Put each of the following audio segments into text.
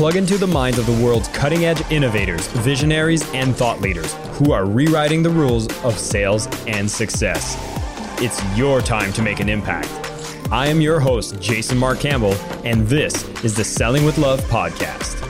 plug into the minds of the world's cutting edge innovators, visionaries, and thought leaders who are rewriting the rules of sales and success. It's your time to make an impact. I am your host, Jason Marc Campbell, and this is the Selling with Love podcast.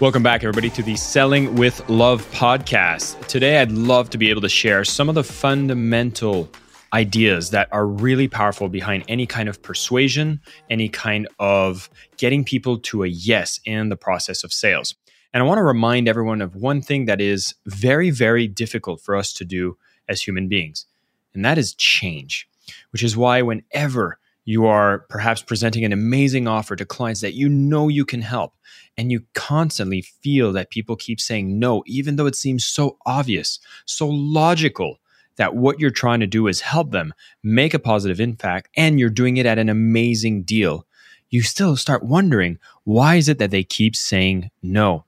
Welcome back, everybody, to the Selling with Love podcast. Today, I'd love to be able to share some of the fundamental ideas that are really powerful behind any kind of persuasion, any kind of getting people to a yes in the process of sales. And I want to remind everyone of one thing that is very, very difficult for us to do as human beings, and that is change, which is why whenever you are perhaps presenting an amazing offer to clients that you know you can help, and you constantly feel that people keep saying no, even though it seems so obvious, so logical that what you're trying to do is help them make a positive impact and you're doing it at an amazing deal, you still start wondering why is it that they keep saying no?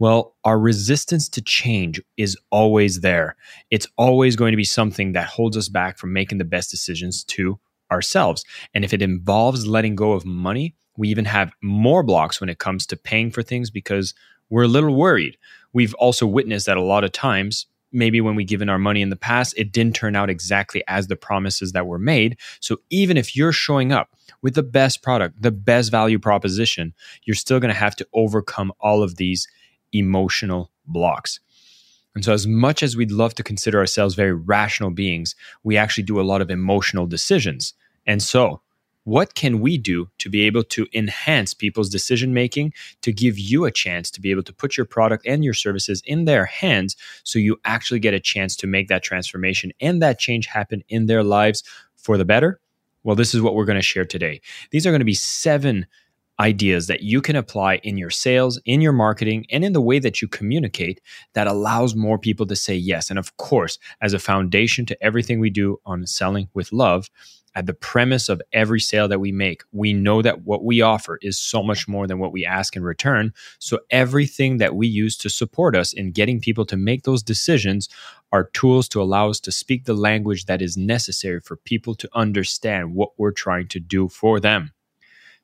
Well, our resistance to change is always there. It's always going to be something that holds us back from making the best decisions to ourselves. And if it involves letting go of money, we even have more blocks when it comes to paying for things because we're a little worried. We've also witnessed that a lot of times maybe when we given our money in the past, it didn't turn out exactly as the promises that were made. So even if you're showing up with the best product, the best value proposition, you're still going to have to overcome all of these emotional blocks. And so, as much as we'd love to consider ourselves very rational beings, we actually do a lot of emotional decisions. And so, what can we do to be able to enhance people's decision making to give you a chance to be able to put your product and your services in their hands so you actually get a chance to make that transformation and that change happen in their lives for the better? Well, this is what we're going to share today. These are going to be seven ideas that you can apply in your sales, in your marketing, and in the way that you communicate that allows more people to say yes. And of course, as a foundation to everything we do on selling with love, at the premise of every sale that we make, we know that what we offer is so much more than what we ask in return. So everything that we use to support us in getting people to make those decisions are tools to allow us to speak the language that is necessary for people to understand what we're trying to do for them.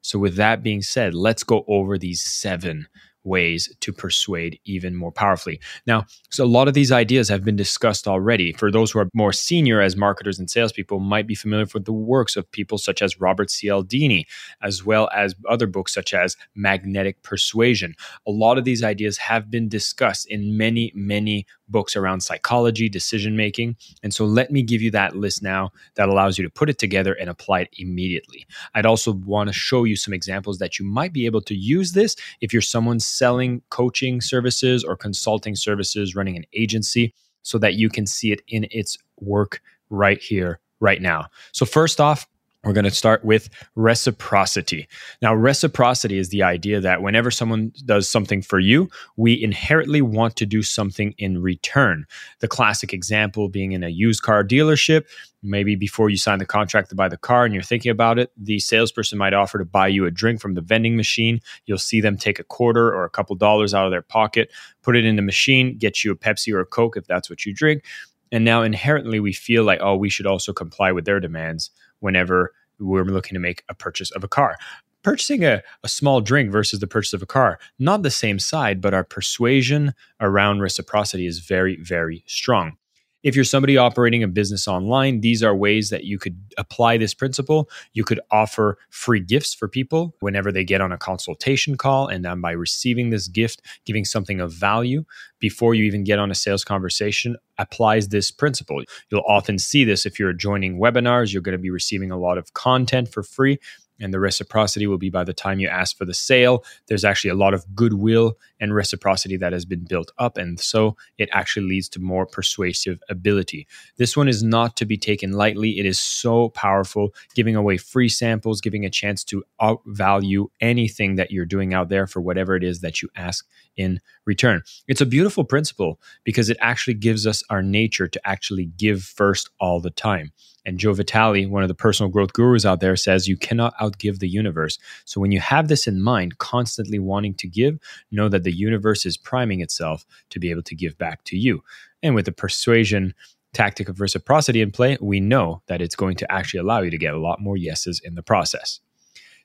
So, with that being said, let's go over these seven ways to persuade even more powerfully. Now, so a lot of these ideas have been discussed already. For those who are more senior as marketers and salespeople, might be familiar with the works of people such as Robert Cialdini, as well as other books such as Magnetic Persuasion. A lot of these ideas have been discussed in many, many books around psychology, decision making. And so let me give you that list now that allows you to put it together and apply it immediately. I'd also want to show you some examples that you might be able to use this if you're someone selling coaching services or consulting services, running an agency, so that you can see it in its work right here, right now. So, first off, we're going to start with reciprocity. Now, reciprocity is the idea that whenever someone does something for you, we inherently want to do something in return. The classic example being in a used car dealership, maybe before you sign the contract to buy the car and you're thinking about it, the salesperson might offer to buy you a drink from the vending machine. You'll see them take a quarter or a couple dollars out of their pocket, put it in the machine, get you a Pepsi or a Coke if that's what you drink. And now inherently we feel like, oh, we should also comply with their demands whenever we're looking to make a purchase of a car. Purchasing a, a small drink versus the purchase of a car, not the same side, but our persuasion around reciprocity is very, very strong. If you're somebody operating a business online, these are ways that you could apply this principle. You could offer free gifts for people whenever they get on a consultation call. And then by receiving this gift, giving something of value before you even get on a sales conversation applies this principle. You'll often see this if you're joining webinars, you're going to be receiving a lot of content for free and the reciprocity will be by the time you ask for the sale. There's actually a lot of goodwill and reciprocity that has been built up and so it actually leads to more persuasive ability. This one is not to be taken lightly. It is so powerful giving away free samples giving a chance to outvalue anything that you're doing out there for whatever it is that you ask in return. It's a beautiful principle because it actually gives us our nature to actually give first all the time and Joe Vitale, one of the personal growth gurus out there, says you cannot outgive the universe. So when you have this in mind, constantly wanting to give, know that the universe is priming itself to be able to give back to you. And with the persuasion tactic of reciprocity in play, we know that it's going to actually allow you to get a lot more yeses in the process.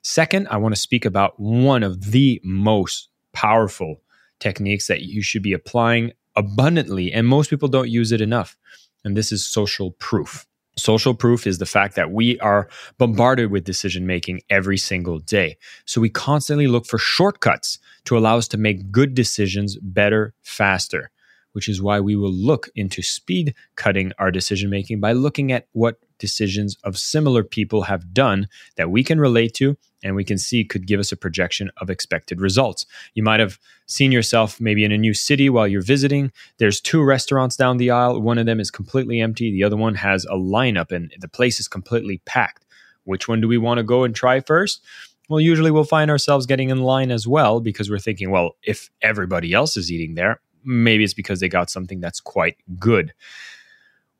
Second, I want to speak about one of the most powerful techniques that you should be applying abundantly, and most people don't use it enough. And this is social proof. Social proof is the fact that we are bombarded with decision making every single day. So we constantly look for shortcuts to allow us to make good decisions better, faster, which is why we will look into speed cutting our decision making by looking at what decisions of similar people have done that we can relate to and we can see could give us a projection of expected results. You might have seen yourself maybe in a new city while you're visiting. There's two restaurants down the aisle. One of them is completely empty, the other one has a lineup and the place is completely packed. Which one do we want to go and try first? Well, usually we'll find ourselves getting in line as well because we're thinking, well, if everybody else is eating there, maybe it's because they got something that's quite good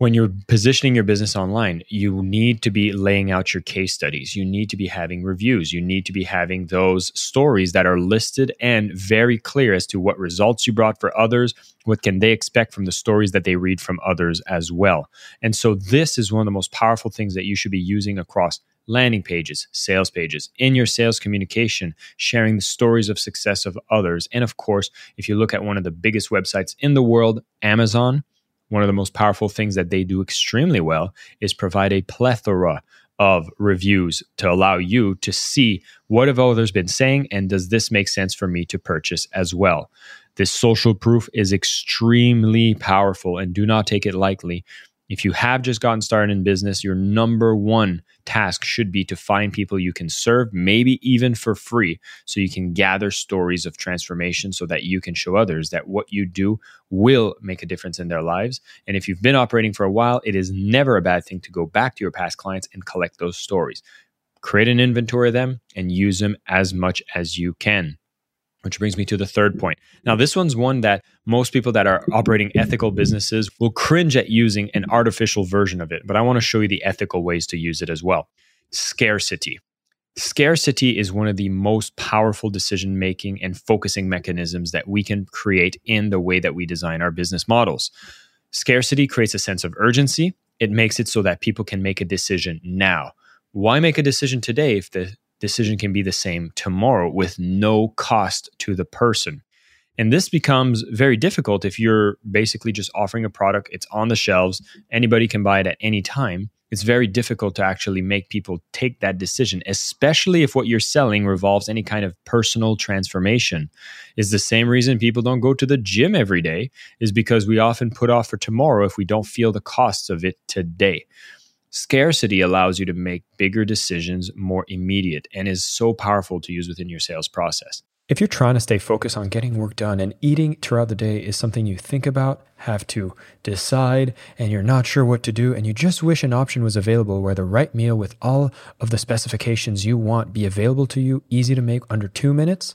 when you're positioning your business online, you need to be laying out your case studies. You need to be having reviews. You need to be having those stories that are listed and very clear as to what results you brought for others, what can they expect from the stories that they read from others as well. And so this is one of the most powerful things that you should be using across landing pages, sales pages, in your sales communication, sharing the stories of success of others. And of course, if you look at one of the biggest websites in the world, Amazon, one of the most powerful things that they do extremely well is provide a plethora of reviews to allow you to see what have others been saying and does this make sense for me to purchase as well. This social proof is extremely powerful and do not take it lightly if you have just gotten started in business, your number one task should be to find people you can serve, maybe even for free, so you can gather stories of transformation so that you can show others that what you do will make a difference in their lives. And if you've been operating for a while, it is never a bad thing to go back to your past clients and collect those stories. Create an inventory of them and use them as much as you can. Which brings me to the third point. Now, this one's one that most people that are operating ethical businesses will cringe at using an artificial version of it, but I want to show you the ethical ways to use it as well. Scarcity. Scarcity is one of the most powerful decision making and focusing mechanisms that we can create in the way that we design our business models. Scarcity creates a sense of urgency. It makes it so that people can make a decision now. Why make a decision today if the decision can be the same tomorrow with no cost to the person. And this becomes very difficult if you're basically just offering a product, it's on the shelves, anybody can buy it at any time. It's very difficult to actually make people take that decision, especially if what you're selling revolves any kind of personal transformation. Is the same reason people don't go to the gym every day, is because we often put off for tomorrow if we don't feel the costs of it today. Scarcity allows you to make bigger decisions more immediate and is so powerful to use within your sales process. If you're trying to stay focused on getting work done and eating throughout the day is something you think about, have to decide, and you're not sure what to do, and you just wish an option was available where the right meal with all of the specifications you want be available to you, easy to make under two minutes,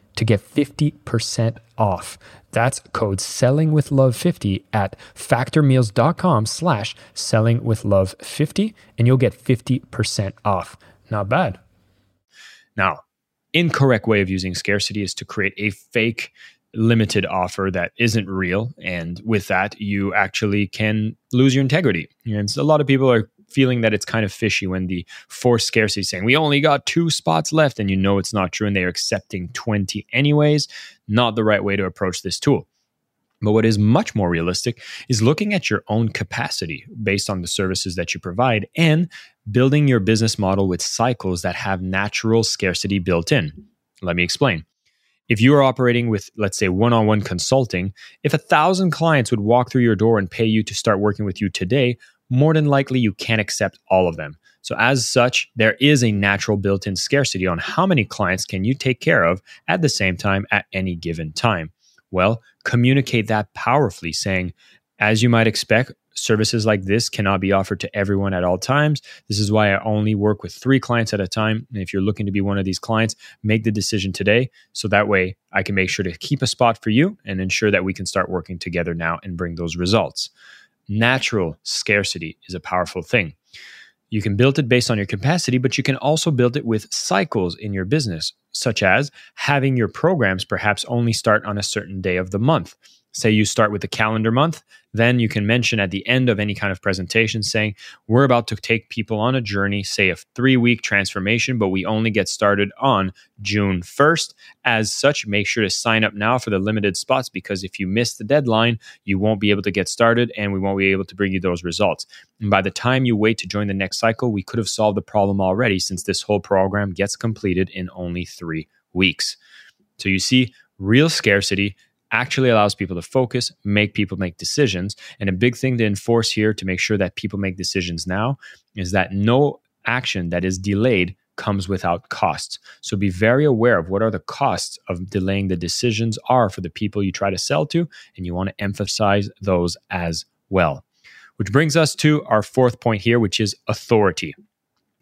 to get 50% off. That's code selling with love 50 at factormeals.com slash selling with love 50 and you'll get 50% off. Not bad. Now, incorrect way of using scarcity is to create a fake limited offer that isn't real and with that you actually can lose your integrity and a lot of people are feeling that it's kind of fishy when the forced scarcity saying we only got two spots left and you know it's not true and they're accepting 20 anyways. Not the right way to approach this tool. But what is much more realistic is looking at your own capacity based on the services that you provide and building your business model with cycles that have natural scarcity built in. Let me explain. If you are operating with, let's say, one on one consulting, if a thousand clients would walk through your door and pay you to start working with you today, more than likely you can't accept all of them. So, as such, there is a natural built in scarcity on how many clients can you take care of at the same time at any given time. Well, communicate that powerfully, saying, as you might expect, services like this cannot be offered to everyone at all times. This is why I only work with three clients at a time. And if you're looking to be one of these clients, make the decision today. So that way I can make sure to keep a spot for you and ensure that we can start working together now and bring those results. Natural scarcity is a powerful thing. You can build it based on your capacity, but you can also build it with cycles in your business, such as having your programs perhaps only start on a certain day of the month say you start with the calendar month, then you can mention at the end of any kind of presentation saying, We're about to take people on a journey, say a three week transformation, but we only get started on June 1st. As such, make sure to sign up now for the limited spots because if you miss the deadline, you won't be able to get started and we won't be able to bring you those results. And by the time you wait to join the next cycle, we could have solved the problem already since this whole program gets completed in only three weeks. So you see, real scarcity actually allows people to focus, make people make decisions. And a big thing to enforce here to make sure that people make decisions now is that no action that is delayed comes without costs. So be very aware of what are the costs of delaying the decisions are for the people you try to sell to and you want to emphasize those as well. Which brings us to our fourth point here which is authority.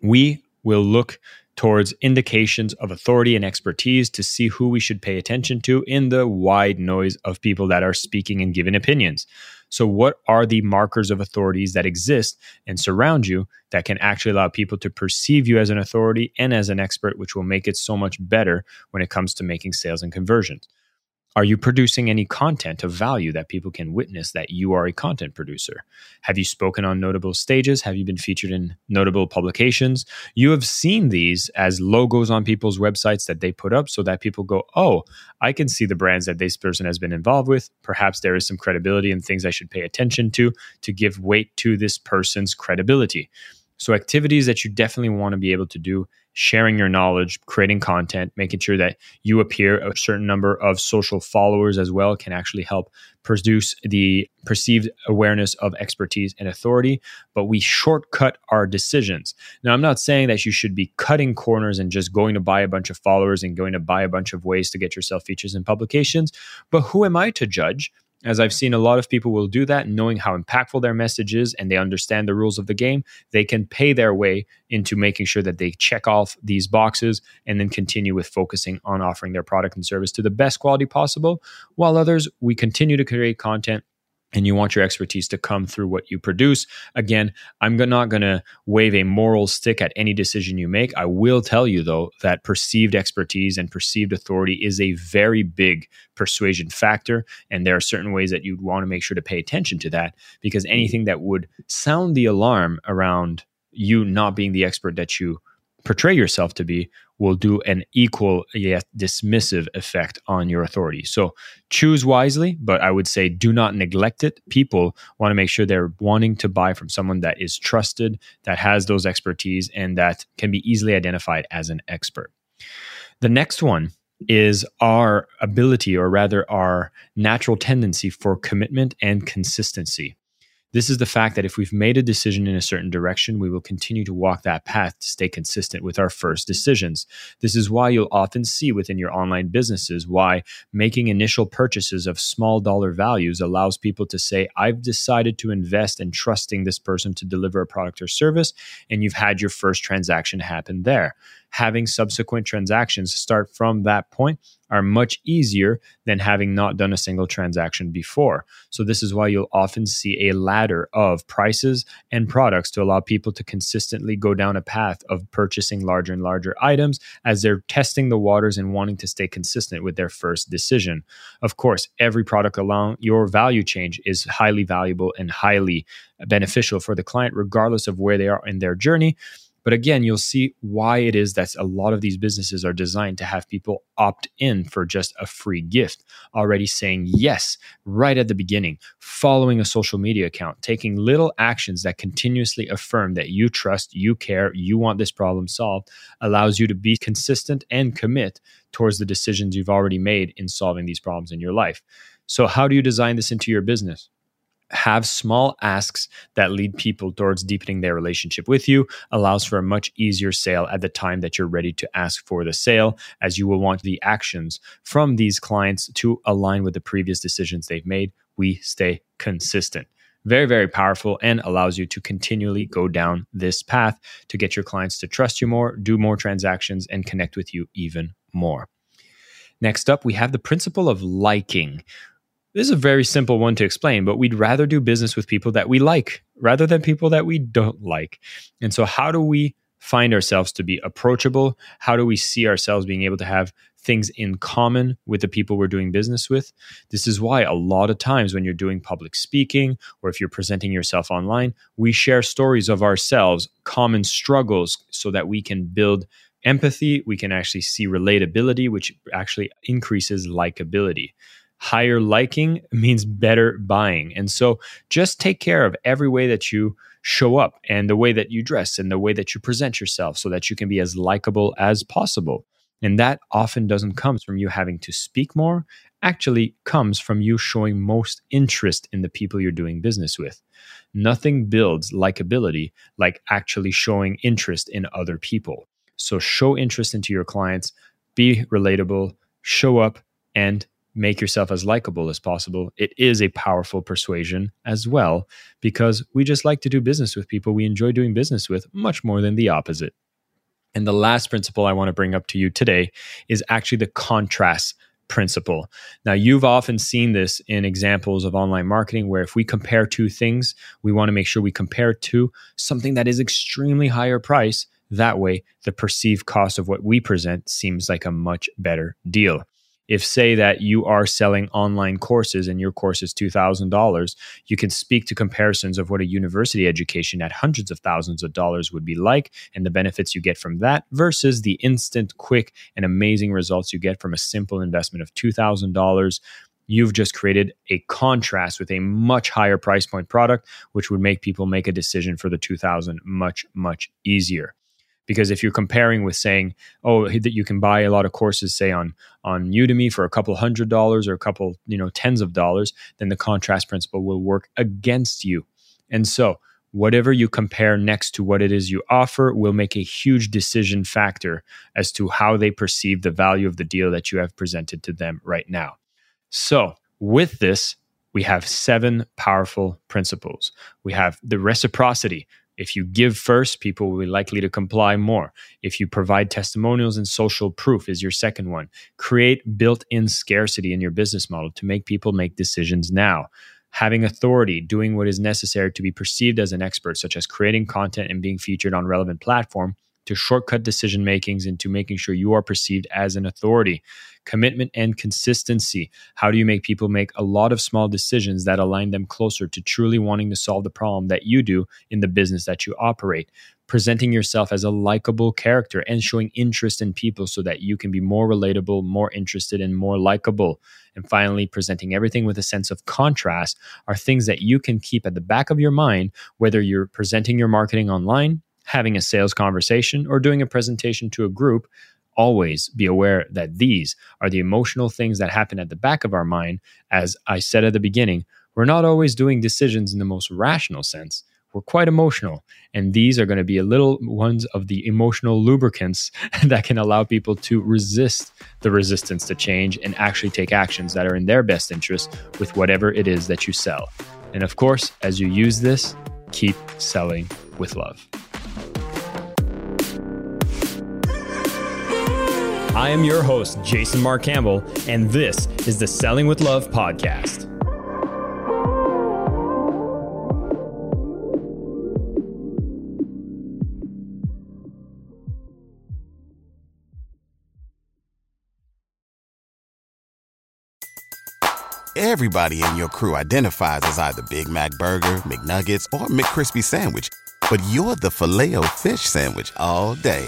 We will look towards indications of authority and expertise to see who we should pay attention to in the wide noise of people that are speaking and giving opinions. So, what are the markers of authorities that exist and surround you that can actually allow people to perceive you as an authority and as an expert, which will make it so much better when it comes to making sales and conversions? Are you producing any content of value that people can witness that you are a content producer? Have you spoken on notable stages? Have you been featured in notable publications? You have seen these as logos on people's websites that they put up so that people go, oh, I can see the brands that this person has been involved with. Perhaps there is some credibility and things I should pay attention to to give weight to this person's credibility. So, activities that you definitely want to be able to do sharing your knowledge, creating content, making sure that you appear a certain number of social followers as well can actually help produce the perceived awareness of expertise and authority. But we shortcut our decisions. Now, I'm not saying that you should be cutting corners and just going to buy a bunch of followers and going to buy a bunch of ways to get yourself features in publications. But who am I to judge? As I've seen a lot of people will do that, knowing how impactful their message is and they understand the rules of the game, they can pay their way into making sure that they check off these boxes and then continue with focusing on offering their product and service to the best quality possible. While others, we continue to create content and you want your expertise to come through what you produce. Again, I'm not going to wave a moral stick at any decision you make. I will tell you, though, that perceived expertise and perceived authority is a very big persuasion factor. And there are certain ways that you'd want to make sure to pay attention to that because anything that would sound the alarm around you not being the expert that you portray yourself to be will do an equal yet dismissive effect on your authority. So choose wisely, but I would say do not neglect it. People want to make sure they're wanting to buy from someone that is trusted, that has those expertise, and that can be easily identified as an expert. The next one is our ability, or rather, our natural tendency for commitment and consistency. This is the fact that if we've made a decision in a certain direction, we will continue to walk that path to stay consistent with our first decisions. This is why you'll often see within your online businesses why making initial purchases of small dollar values allows people to say, I've decided to invest in trusting this person to deliver a product or service, and you've had your first transaction happen there having subsequent transactions start from that point are much easier than having not done a single transaction before. So, this is why you'll often see a ladder of prices and products to allow people to consistently go down a path of purchasing larger and larger items as they're testing the waters and wanting to stay consistent with their first decision. Of course, every product along your value change is highly valuable and highly beneficial for the client, regardless of where they are in their journey. But again, you'll see why it is that a lot of these businesses are designed to have people opt in for just a free gift, already saying yes right at the beginning, following a social media account, taking little actions that continuously affirm that you trust, you care, you want this problem solved, allows you to be consistent and commit towards the decisions you've already made in solving these problems in your life. So, how do you design this into your business? Have small asks that lead people towards deepening their relationship with you allows for a much easier sale at the time that you're ready to ask for the sale as you will want the actions from these clients to align with the previous decisions they've made. We stay consistent. Very very powerful and allows you to continually go down this path to get your clients to trust you more do more transactions and connect with you even more. Next up, we have the principle of liking, this is a very simple one to explain, but we'd rather do business with people that we like rather than people that we don't like. And so, how do we find ourselves to be approachable? How do we see ourselves being able to have things in common with the people we're doing business with? This is why a lot of times when you're doing public speaking or if you're presenting yourself online, we share stories of ourselves, common struggles, so that we can build empathy. We can actually see relatability, which actually increases likability higher liking means better buying. And so just take care of every way that you show up and the way that you dress and the way that you present yourself so that you can be as likable as possible. And that often doesn't come from you having to speak more, actually comes from you showing most interest in the people you're doing business with. Nothing builds likability like actually showing interest in other people. So show interest into your clients, be relatable, show up and make yourself as likable as possible, it is a powerful persuasion as well, because we just like to do business with people we enjoy doing business with much more than the opposite. And the last principle I want to bring up to you today is actually the contrast principle. Now, you've often seen this in examples of online marketing where if we compare two things, we want to make sure we compare to something that is extremely higher price. That way, the perceived cost of what we present seems like a much better deal if say that you are selling online courses and your course is $2000 you can speak to comparisons of what a university education at hundreds of thousands of dollars would be like and the benefits you get from that versus the instant quick and amazing results you get from a simple investment of $2000 you've just created a contrast with a much higher price point product which would make people make a decision for the 2000 much much easier because if you're comparing with saying oh that you can buy a lot of courses say on on udemy for a couple hundred dollars or a couple you know tens of dollars then the contrast principle will work against you. And so whatever you compare next to what it is you offer will make a huge decision factor as to how they perceive the value of the deal that you have presented to them right now. So with this we have seven powerful principles. We have the reciprocity, if you give first, people will be likely to comply more. If you provide testimonials and social proof, is your second one. Create built in scarcity in your business model to make people make decisions now. Having authority, doing what is necessary to be perceived as an expert, such as creating content and being featured on relevant platform, to shortcut decision makings into making sure you are perceived as an authority. Commitment and consistency. How do you make people make a lot of small decisions that align them closer to truly wanting to solve the problem that you do in the business that you operate? Presenting yourself as a likable character and showing interest in people so that you can be more relatable, more interested, and more likable. And finally, presenting everything with a sense of contrast are things that you can keep at the back of your mind, whether you're presenting your marketing online, having a sales conversation, or doing a presentation to a group, always be aware that these are the emotional things that happen at the back of our mind. As I said at the beginning, we're not always doing decisions in the most rational sense. We're quite emotional. And these are going to be a little ones of the emotional lubricants that can allow people to resist the resistance to change and actually take actions that are in their best interest with whatever it is that you sell. And of course, as you use this, keep selling with love. I am your host, Jason Marc Campbell, and this is the Selling with Love podcast. Everybody in your crew identifies as either Big Mac Burger, McNuggets, or McCrispy Sandwich but you're the Filet-O-Fish Sandwich all day.